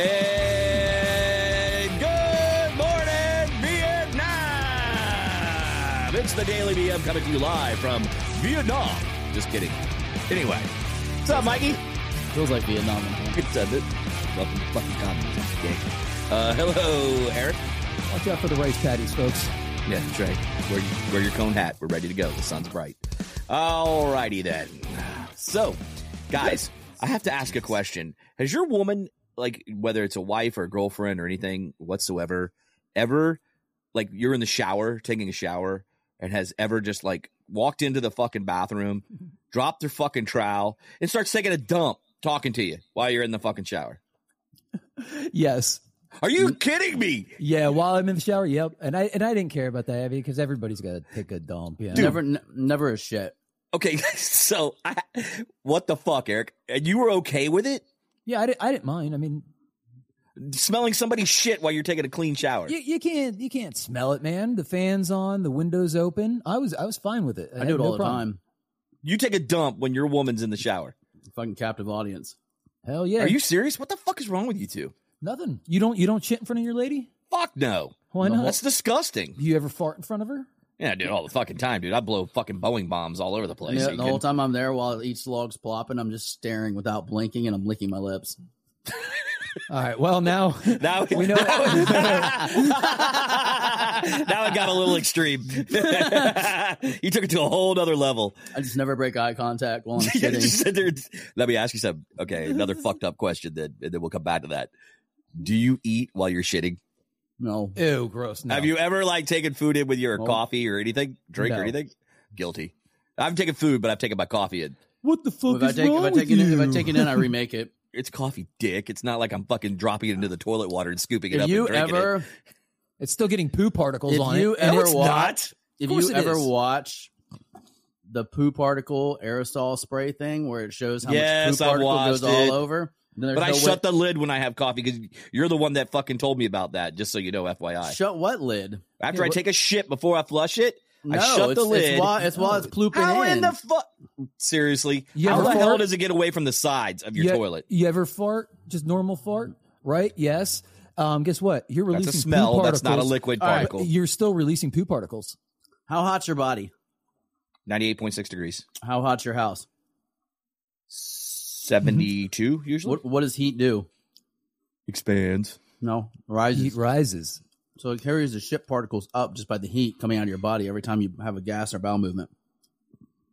And good morning, Vietnam! It's the Daily BM coming to you live from Vietnam. Just kidding. Anyway, what's up, Mikey? Feels like Vietnam. It does it. Welcome to fucking gang. Uh, hello, Eric. Watch out for the rice patties, folks. Yeah, that's right. Wear, wear your cone hat. We're ready to go. The sun's bright. Alrighty then. So, guys, I have to ask a question. Has your woman, like, whether it's a wife or a girlfriend or anything whatsoever, ever, like, you're in the shower, taking a shower, and has ever just, like, walked into the fucking bathroom, mm-hmm. dropped their fucking trowel, and starts taking a dump talking to you while you're in the fucking shower? Yes. Are you kidding me? Yeah, while I'm in the shower, yep. And I and I didn't care about that because everybody's got to take a dump. Yeah. Never, n- never a shit. Okay, so I, what the fuck, Eric? And you were okay with it? Yeah, I, didn't, I didn't mind. I mean, Smelling somebody's shit while you're taking a clean shower. you, you can't you can't smell it, man. The fans on, the windows open. I was I was fine with it. I, had do it no all the problem. time. You take a dump when your woman's in the shower. Fucking captive audience. Hell yeah. Are you serious? What the fuck is wrong with you two? nothing? You don't you don't shit in front of your lady? Fuck no. Why not? That's disgusting. you ever fart in front of her? Yeah, dude, all the fucking time, dude. I blow fucking Boeing bombs all over the place. Yeah, So you the whole time I'm there while each log's plopping, I'm just staring without blinking and I'm licking my lips. All right. Well, now Now we know. now it got a little extreme. you took it to a whole other level. I just never break eye contact while I'm You just shitting. sit there Let me ask you something. Okay, another fucked up question, then, and then we'll come back to that. Do you eat while you're shitting? No. Ew, gross. No. Have you ever like taken food in with your No. coffee or anything, drink or anything? Guilty. I've taken food, but I've taken my coffee in. What the fuck If I is take, if wrong I with take it in, if I take it in, I remake it. It's coffee, dick. It's not like I'm fucking dropping it into the toilet water and scooping it If up you and drinking ever, it. It's still getting poo particles if on you it. and ever it's watch, not. if you ever is. watch the poo particle aerosol spray thing where it shows how Yes, much poo I've particle watched goes all over, then there's But I no shut the lid when I have coffee because you're the one that fucking told me about that. Just so you know, FYI. Shut what lid? After Yeah, I what- take a shit before I flush it, No, I shut it's, the lid. It's while it's, while it's plooping How in in. the fuck? Seriously, You how ever the hell does it get away from the sides of your you, toilet? You ever fart? Just normal fart, right? Yes. Um, guess what? You're That's releasing a smell. Poo That's not a particles. liquid All right, particle. You're still releasing poo particles. How hot's your body? Ninety-eight point six degrees. How hot's your house? Mm-hmm. Seventy-two usually What what does heat do? expands. No, rises. Heat rises. So it carries the ship particles up just by the heat coming out of your body every time you have a gas or bowel movement.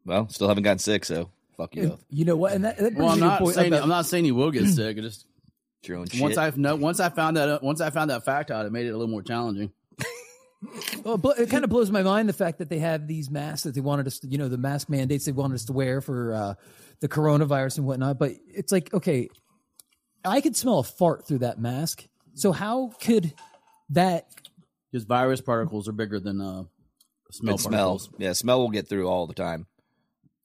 Well, still haven't gotten sick, so fuck you. both. You know what? And that, that brings Well, I'm me to a not point saying about- I'm not saying you will get sick. It just your own shit. once I know once I found that once I found that fact out, it made it a little more challenging. Well, but it kind of blows my mind the fact that they have these masks that they wanted us, to, you know, the mask mandates they wanted us to wear for uh, the coronavirus and whatnot. But it's like, okay, I could smell a fart through that mask. So how could that? Because virus particles are bigger than uh, smell particles. smells. Yeah, smell will get through all the time.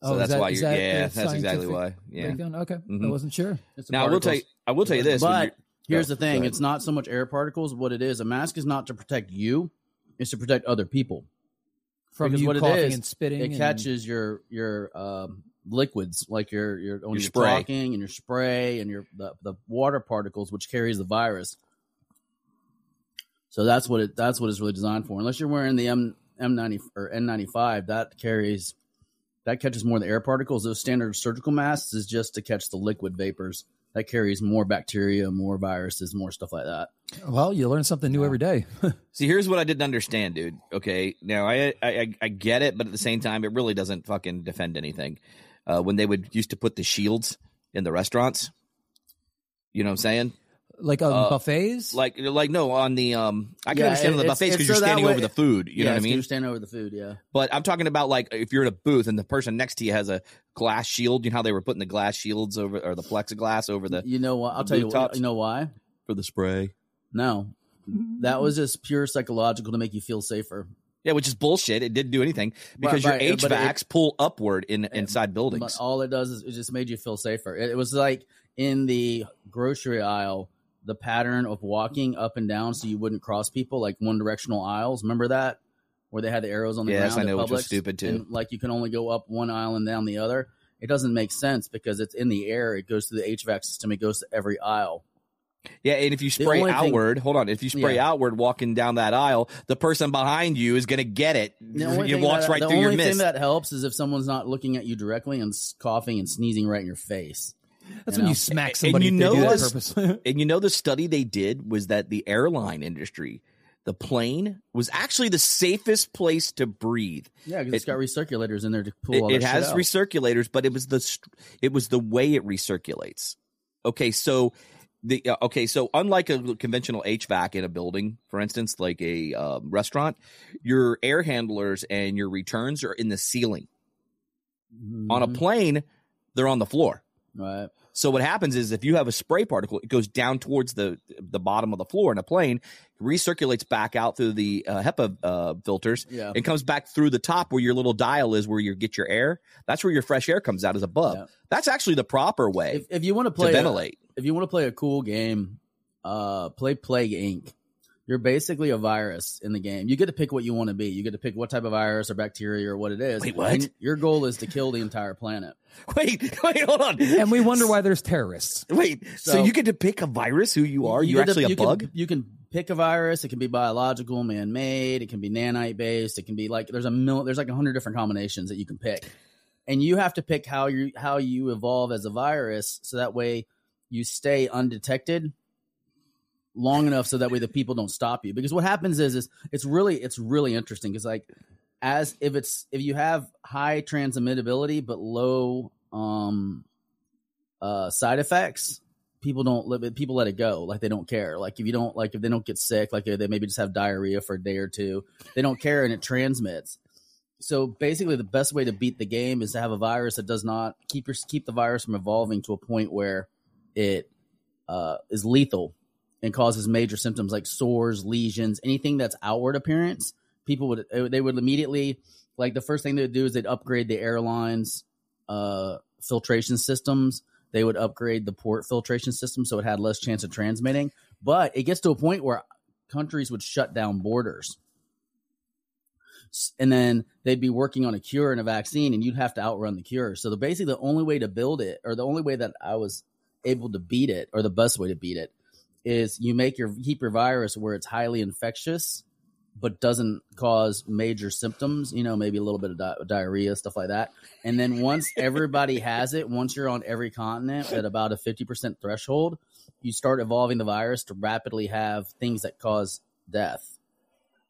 So Oh, that's that- why you're. that Yeah, that's exactly why. Yeah. breakdown? Okay, I Mhm. wasn't sure. It's the Now I will tell you. I will tell you this. But here's the thing: it's not so much air particles. What it is, a mask is not to protect you; it's to protect other people. From Because you what it coughing is, and spitting, It and- catches your your um, liquids, like your your when Your you're spray. talking and your spray and your the, the water particles, which carries the virus. So that's what it that's what it's really designed for. Unless you're wearing the M M ninety or N ninety five, that carries that catches more of the air particles. Those standard surgical masks is just to catch the liquid vapors. That carries more bacteria, more viruses, more stuff like that. Well, you learn something new every day. See, here's what I didn't understand, dude. Okay, now I, I I- I get it, but at the same time, it really doesn't fucking defend anything. Uh, when they would used to put the shields in the restaurants, you know what I'm saying? like um, Uh, buffets. Like, like no, on the um, I can Yeah, understand on the it's- buffets it's because you're standing way- over the food. You know what I mean? You're standing over the food. Yeah. But I'm talking about like if you're in a booth and the person next to you has a glass shield. You know how they were putting the glass shields over or the plexiglass over the You know what? I'll tell you. What, tops? you know why? for the spray. No, that mm-hmm. was just pure psychological to make you feel safer. Yeah, which is bullshit. It didn't do anything because Right, your right, but it- HVACs pull upward in inside buildings. But all it does is it just made you feel safer. It, it was like in the grocery aisle, the pattern of walking up and down so you wouldn't cross people, like one directional aisles. Remember that? Where they had the arrows on the Yes, ground. I at know, which was stupid, too. And like you can only go up one aisle and down the other. It doesn't make sense because it's in the air. It goes through the HVAC system. It goes to every aisle. Yeah, and if you spray only thing- outward, hold on. If you spray Yeah. outward walking down that aisle, the person behind you is going to get it. The only It walks that, right through your only thing that helps is if someone's not looking at you directly and coughing and sneezing right in your face. That's You when know? you smack somebody. And you know do this- and you know the study they did was that the airline industry, the plane, was actually the safest place to breathe. Yeah, because it's It- got recirculators in there to pull It, all it has recirculators, but it was the it was the way it recirculates. Okay, so the uh, okay, so unlike a conventional HVAC in a building, for instance, like a um, restaurant, your air handlers and your returns are in the ceiling. On a Mhm. plane, they're on the floor. right. So what happens is if you have a spray particle, it goes down towards the the bottom of the floor in a plane, recirculates back out through the uh, HEPA uh, filters, Yeah. and comes back through the top where your little dial is, where you get your air. That's where your fresh air comes out as above. Yeah. That's actually the proper way If, if you want to to play, a, ventilate. If you want to play a cool game, uh, play Plague Inc. You're basically a virus in the game. You get to pick what you want to be. You get to pick what type of virus or bacteria or what it is. Wait, what? And your goal is to kill the entire planet. Wait, wait, hold on. and we wonder why there's terrorists. Wait, so, So- you get to pick a virus who you are? You, are get to- actually a you bug? Can, you can pick a virus. It can be biological, man-made. It can be nanite based. It can be like there's a mil, there's like a hundred different combinations that you can pick, and you have to pick how you how you evolve as a virus, so that way you stay undetected long enough so that way the people don't stop you. Because what happens is is it's really it's really interesting. Because like as if it's if you have high transmittability but low um uh side effects people don't let people let it go. Like they don't care. Like if you don't like if they don't get sick like they maybe just have diarrhea for a day or two they don't care and it transmits. So basically the best way to beat the game is to have a virus that does not keep your keep the virus from evolving to a point where it uh, is lethal and causes major symptoms like sores lesions anything that's outward appearance people would they would immediately like the first thing they would do is they'd upgrade the airlines uh filtration systems they would upgrade the port filtration system so it had less chance of transmitting. But it gets to a point where countries would shut down borders. And then they'd be working on a cure and a vaccine, and you'd have to outrun the cure. So the basically the only way to build it, or the only way that I was able to beat it, or the best way to beat it, is you make your keep your virus where it's highly infectious, but doesn't cause major symptoms. You know, maybe a little bit of di- diarrhea, stuff like that. And then once everybody has it, once you're on every continent at about a 50% threshold, you start evolving the virus to rapidly have things that cause death,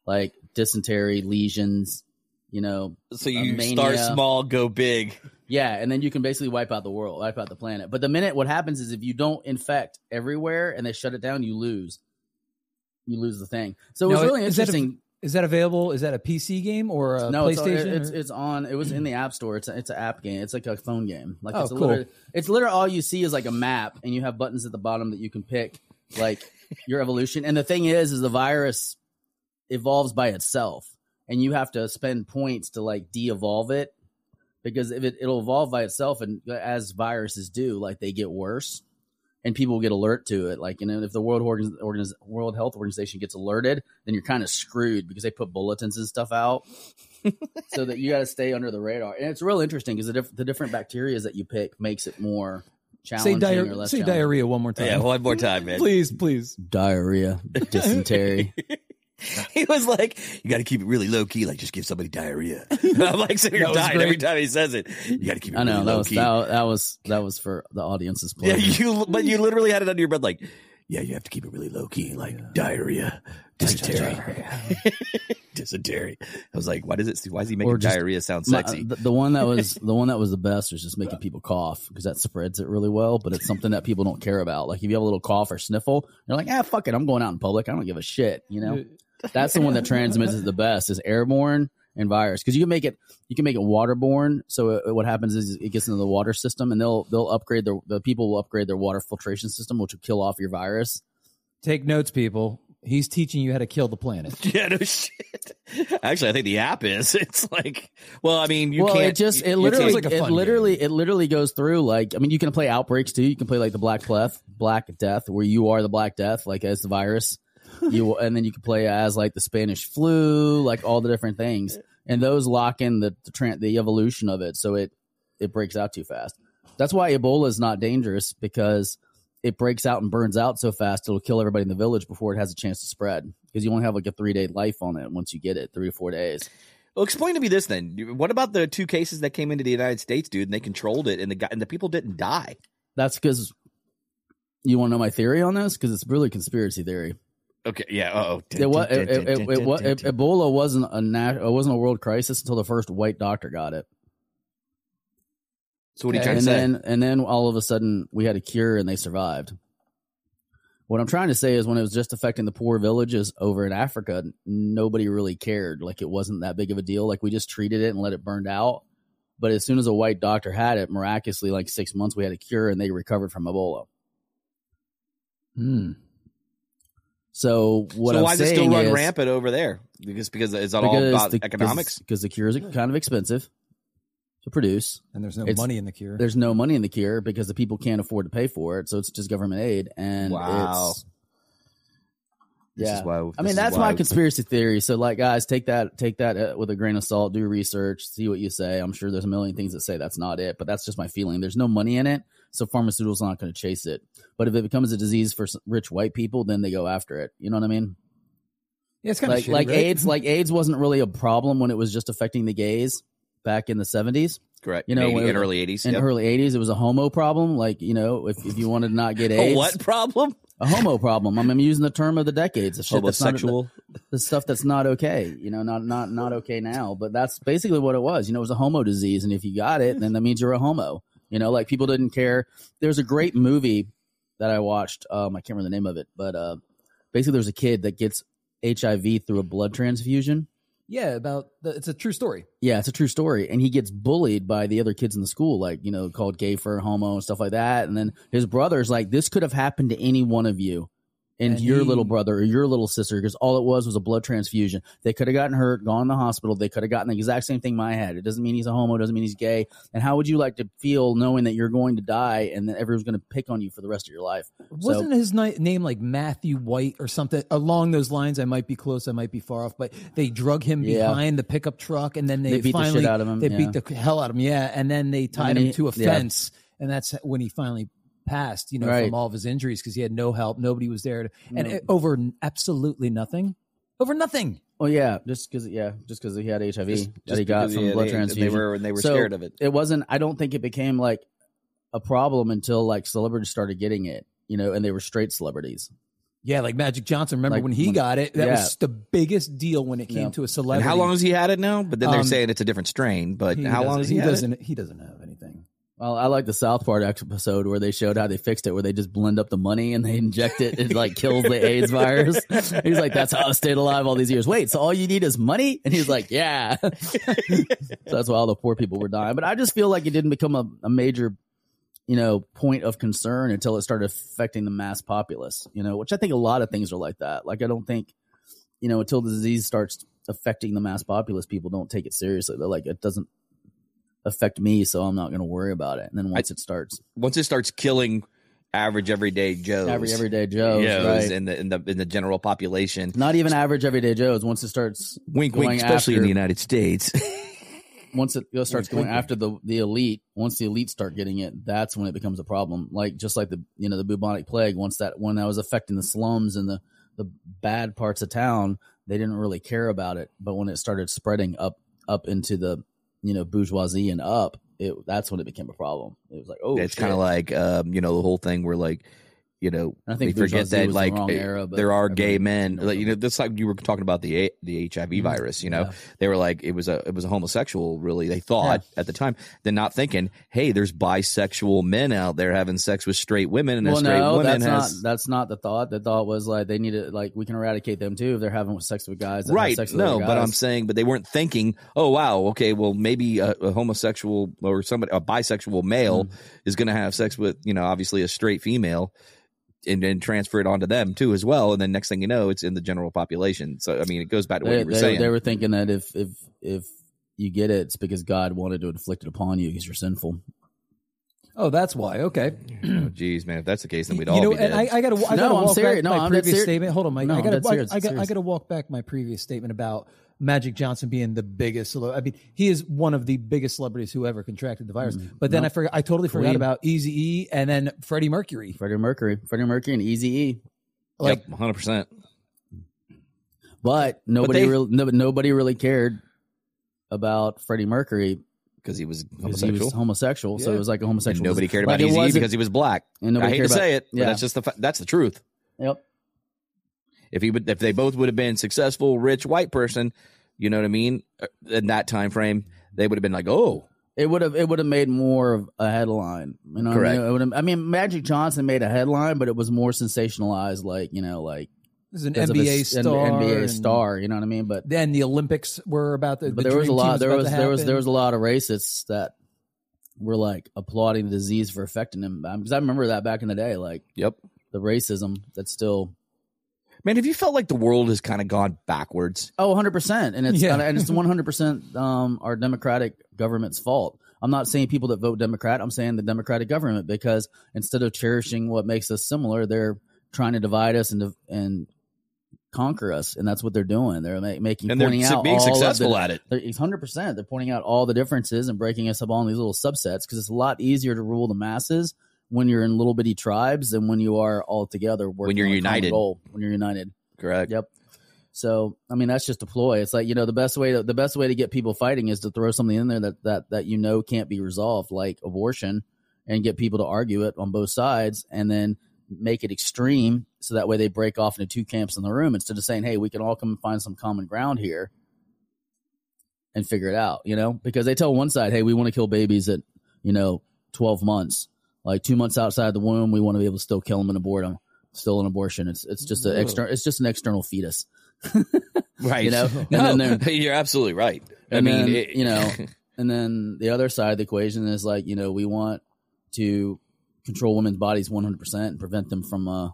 like dysentery, lesions, you know. so you uh, mania. start small, go big. Yeah, and then you can basically wipe out the world, wipe out the planet. But the minute what happens is if you don't infect everywhere and they shut it down, you lose. You lose the thing. So it was really is that a- interesting. Is that available? Is that a PC game or a no, it's, PlayStation? it's or- it's on. It was in the App Store. It's a, it's an app game. It's like a phone game. Like Oh, it's a cool. literally, it's literally all you see is like a map, and you have buttons at the bottom that you can pick, like your evolution. And the thing is, is the virus evolves by itself, and you have to spend points to like de-evolve it because if it it'll evolve by itself, and as viruses do, like they get worse. And people get alert to it, like you know, if the World Organ- Organiz- World Health Organization gets alerted, then you're kind of screwed because they put bulletins and stuff out so that you got to stay under the radar. And it's real interesting because the, diff- the different bacteria that you pick makes it more say challenging or diarrhea. less Say diarrhea one more time. Yeah, one more time, man. please, please. Diarrhea, dysentery. he was like, "You got to keep it really low key. Like, just give somebody diarrhea." I'm like sitting here That dying great. every time he says it. You got to keep it I know really that low was key. that, that was that was for the audience's yeah, pleasure. you. But you literally had it under your breath, like, "Yeah, you have to keep it really low key, like diarrhea, dysentery, dysentery." I was like, "Why does it? Why is he making just- diarrhea sound My- sexy?" the, the one that was the one that was the best was just making people cough because that spreads it really well. But it's something that people don't care about. Like if you have a little cough or sniffle, you're like, ah, fuck it, I'm going out in public. I don't give a shit. You know, that's the one that transmits is the best is airborne and virus because you can make it you can make it waterborne. So it, what happens is it gets into the water system and they'll they'll upgrade their the people will upgrade their water filtration system, which will kill off your virus. Take notes, people. He's teaching you how to kill the planet. yeah, no shit. Actually, I think the app is. It's like, well, I mean, you well, can't. it just it literally like a it fun literally it literally goes through like I mean you can play outbreaks too. You can play like the Black Death, Black Death, where you are the Black Death, like as the virus. You and then you can play as like the Spanish flu, like all the different things, and those lock in the the, tran the evolution of it, so it it breaks out too fast. That's why Ebola is not dangerous because it breaks out and burns out so fast it'll kill everybody in the village before it has a chance to spread because you only have like a three day life on it once you get it three to four days. Well, explain to me this then. What about the two cases that came into the United States, dude, and they controlled it, and the guy and the people didn't die? That's because you want to know my theory on this because it's really conspiracy theory. Okay, yeah. Oh, It was it, it, it, it, Ebola wasn't a nat- it wasn't a world crisis until the first white doctor got it. So what are you trying and to say? and then all of a sudden we had a cure and they survived. What I'm trying to say is when it was just affecting the poor villages over in Africa, nobody really cared. Like it wasn't that big of a deal. Like we just treated it and let it burn out. But as soon as a white doctor had it, miraculously, like six months, we had a cure and they recovered from Ebola. Hmm. So what so I'm why does it saying still run is, rampant over there? Because because is that all about the, economics? Because the cure is kind of expensive to produce. And there's no It's- money in the cure. there's no money in the cure because the people can't afford to pay for it, so it's just government aid. And Wow. it's This yeah. is why- I mean, that's my conspiracy theory. So, like, guys, take that take that uh, with a grain of salt. Do research, see what you say. I'm sure there's a million things that say that's not it, but that's just my feeling. There's no money in it, so pharmaceuticals are not going to chase it. But if it becomes a disease for rich white people, then they go after it. You know what I mean? yeah, it's kind Like, of like AIDS, like AIDS wasn't really a problem when it was just affecting the gays back in the 70s. Correct. you know, in, when- in early eighties. In Yep. early 80s, it was a homo problem. Like, you know, if, if you wanted to not get A AIDS, what problem? a homo problem. I mean, I'm using the term of the decades. The shit that's not- Homosexual. the stuff that's not okay. You know, not not not okay now. But that's basically what it was. You know, it was a homo disease, and if you got it, then that means you're a homo. You know, like people didn't care. There's a great movie that I watched. Um, I can't remember the name of it, but uh, basically, there's a kid that gets HIV through a blood transfusion. yeah, about the, it's a true story. Yeah, it's a true story. And he gets bullied by the other kids in the school, like, you know, called gay for homo and stuff like that. And then his brother's like, this could have happened to any one of you. And, And your he- little brother or your little sister, because all it was was a blood transfusion. They could have gotten hurt, gone to the hospital. They could have gotten the exact same thing my had. It doesn't mean he's a homo, doesn't mean he's gay. And how would you like to feel knowing that you're going to die and that everyone's going to pick on you for the rest of your life? Wasn't his ni- name like Matthew White or something along those lines? I might be close, I might be far off, but they drug him Yeah. behind the pickup truck, and then they, They beat the finally shit out of him, They yeah. beat the hell out of him, yeah, and then they tied then him to a yeah. fence, and that's when he finally passed. You know, Right. from all of his injuries because he had no help, nobody was there, to, and No. it- over absolutely nothing, over nothing. Oh yeah, just because, yeah, just because he had HIV Just- that just he got from yeah, blood they, transfusion. They were, and they were So, scared of it. it wasn't i don't think it became like a problem until like celebrities started getting it you know and they were straight celebrities Yeah, like Magic Johnson. Remember Like when he when- got it? That yeah. was the biggest deal when it came Yeah. to a And celebrity. how long has he had it now? But then they're Um, saying it's a different strain. But how long doesn't- has he he, had doesn't? He doesn't have anything. Well i like the south park episode where they showed how they fixed it where they just blend up the money and they inject it it like kills the aids virus. He's like that's how i stayed alive all these years. Wait so all you need is money? And he's like yeah. So that's why all the poor people were dying. But i just feel like it didn't become a, a major you know point of concern until it started affecting the mass populace you know which i think a lot of things are like that. Like i don't think you know until the disease starts affecting the mass populace people don't take it seriously. They're like it doesn't affect me so i'm not going to worry about it and then once it starts Once it starts killing average everyday Joes, every everyday joes Joes right in the in the in the general population, not even average everyday joes once it starts wink, wink, especially in the United States. once it starts going after the the elite, once the elite start getting it, that's when it becomes a problem. Like just like the you know the bubonic plague, once that when that was affecting the slums and the the bad parts of town, they didn't really care about it. But when it started spreading up up into the you know bourgeoisie and up, it that's when it became a problem. It was like oh, it's kind of like um, you know the whole thing where like you know I think they forget that was the like eh, era, there are gay men like you know them. this like you were talking about the the HIV virus you know Yeah. they were like it was a it was a homosexual really they thought at the time then not thinking hey there's bisexual men out there having sex with straight women and a well, straight no, woman that's has not that's not the thought. The thought was like they need to like we can eradicate them too if they're having sex with guys. Right with no other but i'm saying but they weren't thinking oh wow okay well maybe a, a homosexual or somebody a bisexual male Mm-hmm. is going to have sex with you know obviously a straight female and then transfer it onto them too as well and then next thing you know it's in the general population so i mean it goes back to what they, you were they- saying they were thinking that if if if you get it, it's because God wanted to inflict it upon you because you're sinful. Oh, that's why. Okay. oh, geez man if that's the case then we'd you all know, be dead. and I, I gotta, I No, gotta I'm walk serious. back No, my I'm dead previous serious. statement. Hold on, Mike. No, I I'm gotta, I, serious. I, gotta, I gotta walk back my previous statement about Magic Johnson being the biggest. cele- I mean, he is one of the biggest celebrities who ever contracted the virus. Mm-hmm. But then No. I forgot. I totally forgot Queen. about Easy E and then Freddie Mercury. Freddie Mercury, Freddie Mercury, and Easy E. Like, yep, 100%. But nobody they- really, no, nobody really cared about Freddie Mercury Because he was because he homosexual. was homosexual. So it was like a and homosexual. nobody cared about it Eazy wasn't- because he was black. and nobody I hate to about- say it, but Yeah. that's just the fa- that's the truth. Yep. If he would, if they both would have been successful, rich white person, you know what I mean, uh, in that time frame, they would have been like, oh, It would have it would have made more of a headline. You know, Correct. I mean, It would have- I mean, Magic Johnson made a headline, but it was more sensationalized, like you know, like this is an NBA his- star. NBA star. You know what I mean? But Then the Olympics were about the. but the there was a Dream Team lot. There was there was there was a lot of racists that were like applauding the disease for affecting him because I remember that back in the day, like yep. the racism that's still Man, have you felt like the world has kind of gone backwards? Oh, 100 percent, and it's Yeah. and it's one hundred percent um our democratic government's fault. I'm not saying people that vote Democrat. I'm saying the democratic government because instead of cherishing what makes us similar, they're trying to divide us and and conquer us, and that's what they're doing. They're ma- making And they're out being successful the, at it. It's hundred percent. They're pointing out all the differences and breaking us up all in these little subsets because it's a lot easier to rule the masses when you're in little bitty tribes than when you are all together. Working you're on united. goal, when you're united. Correct. Yep. So I mean that's just a ploy. It's like you know the best way to, the best way to get people fighting is to throw something in there that that that you know can't be resolved, like abortion, and get people to argue it on both sides, and then make it extreme so that way they break off into two camps in the room instead of saying, "Hey, we can all come and find some common ground here and figure it out." You know, because they tell one side, "Hey, we want to kill babies at you know twelve months, like two months outside the womb, we want to be able to still kill them and abort them." Still an abortion. It's it's just an external. It's just an external fetus. Right. You know, and no, you're absolutely right. I mean, then, it- you know, and then the other side of the equation is like, you know, we want to control women's bodies 100% and prevent them from uh,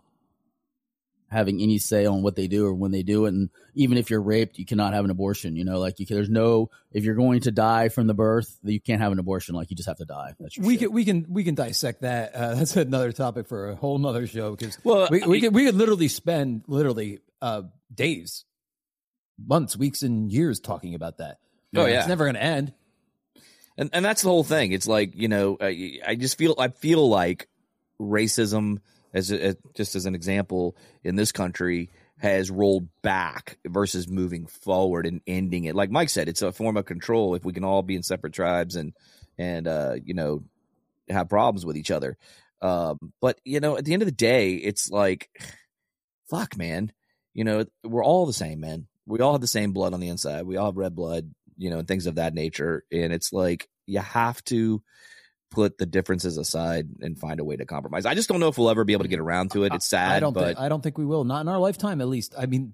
having any say on what they do or when they do it. And even if you're raped, you cannot have an abortion. You know, like you can, there's no, if you're going to die from the birth, you can't have an abortion. Like you just have to die. That's we shit. can we can we can dissect that. Uh, that's another topic for a whole nother show because Well, we, we could we could literally spend literally uh, days, months, weeks, and years talking about that. Oh, yeah. it's never going to end. and and that's the whole thing. It's like you know, I, I just feel I feel like racism, as a, as- just as an example, in this country has rolled back versus moving forward and ending it. Like Mike said, it's a form of control. If we can all be in separate tribes and and uh, you know have problems with each other, um, but you know, at the end of the day, it's like, fuck, man. You know, we're all the same, man. We all have the same blood on the inside. We all have red blood you know, and things of that nature. And it's like you have to put the differences aside and find a way to compromise. I just don't know if we'll ever be able to get around to it. It's sad, I don't but think I don't think we will. Not in our lifetime, at least. I mean,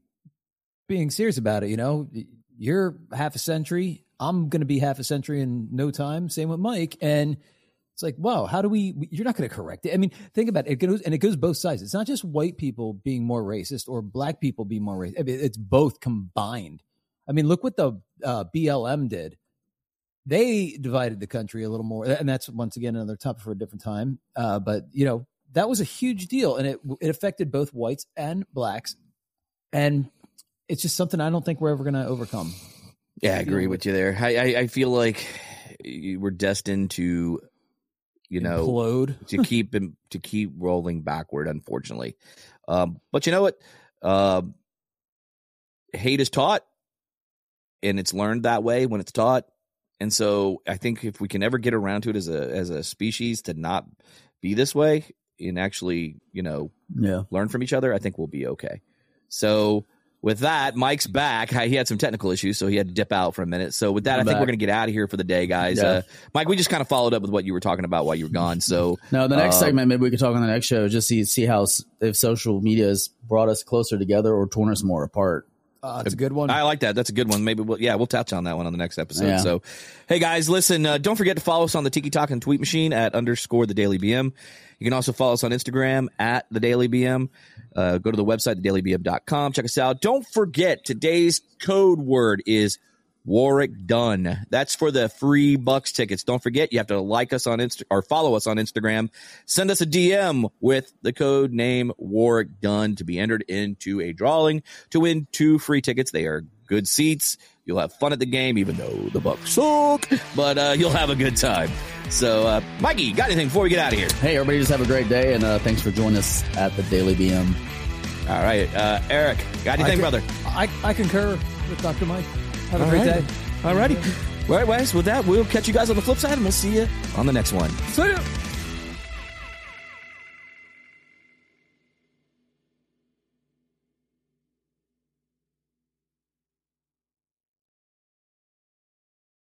being serious about it, you know, you're half a century. I'm going to be half a century in no time. Same with Mike, and it's like, wow, how do we? You're not going to correct it. I mean, think about it. It goes and it goes both sides. It's not just white people being more racist or black people being more racist. I mean, it's both combined. I mean, look what the uh, BLM did. They divided the country a little more, and that's once again another topic for a different time. Uh, but you know, that was a huge deal, and it it affected both whites and blacks, and it's just something I don't think we're ever going to overcome. yeah, I agree with you there. I, I, I feel like we're destined to, you know, implode. to keep to keep rolling backward, unfortunately. Um, but you know what? Um hate is taught, and it's learned that way when it's taught. And so, I think if we can ever get around to it as a as a species to not be this way and actually, you know, yeah. learn from each other, I think we'll be okay. So. With that, Mike's back. He had some technical issues, so he had to dip out for a minute. So with that, I'm I think back. we're going to get out of here for the day, guys. Yeah. Uh, Mike, we just kind of followed up with what you were talking about while you were gone. So No, the next Um, segment, maybe we could talk on the next show, just see see how if social media has brought us closer together or torn us more apart. Uh, it's a good one. I like that. That's a good one. Maybe we'll, yeah, we'll touch on that one on the next episode. Yeah. So, hey guys, listen, uh, don't forget to follow us on the Tiki Talk and Tweet Machine at underscore the Daily BM. You can also follow us on Instagram at the Daily BM. Uh, go to the website, thedailybm.com. Check us out. Don't forget today's code word is Warrick Dunn. That's for the free Bucks tickets. Don't forget, you have to like us on Insta or follow us on Instagram. Send us a DM with the code name Warrick Dunn to be entered into a drawing to win two free tickets. They are good seats. You'll have fun at the game, even though the Bucks suck, but uh, you'll have a good time. So, uh, Mikey, got anything before we get out of here? Hey, everybody, just have a great day, and uh, thanks for joining us at the Daily BM. All right, uh, Eric, got anything, I, brother? I, I concur with Dr. Mike. Have a All great right. day. All righty. All right, guys, with that, we'll catch you guys on the flip side, and we'll see you on the next one. See ya.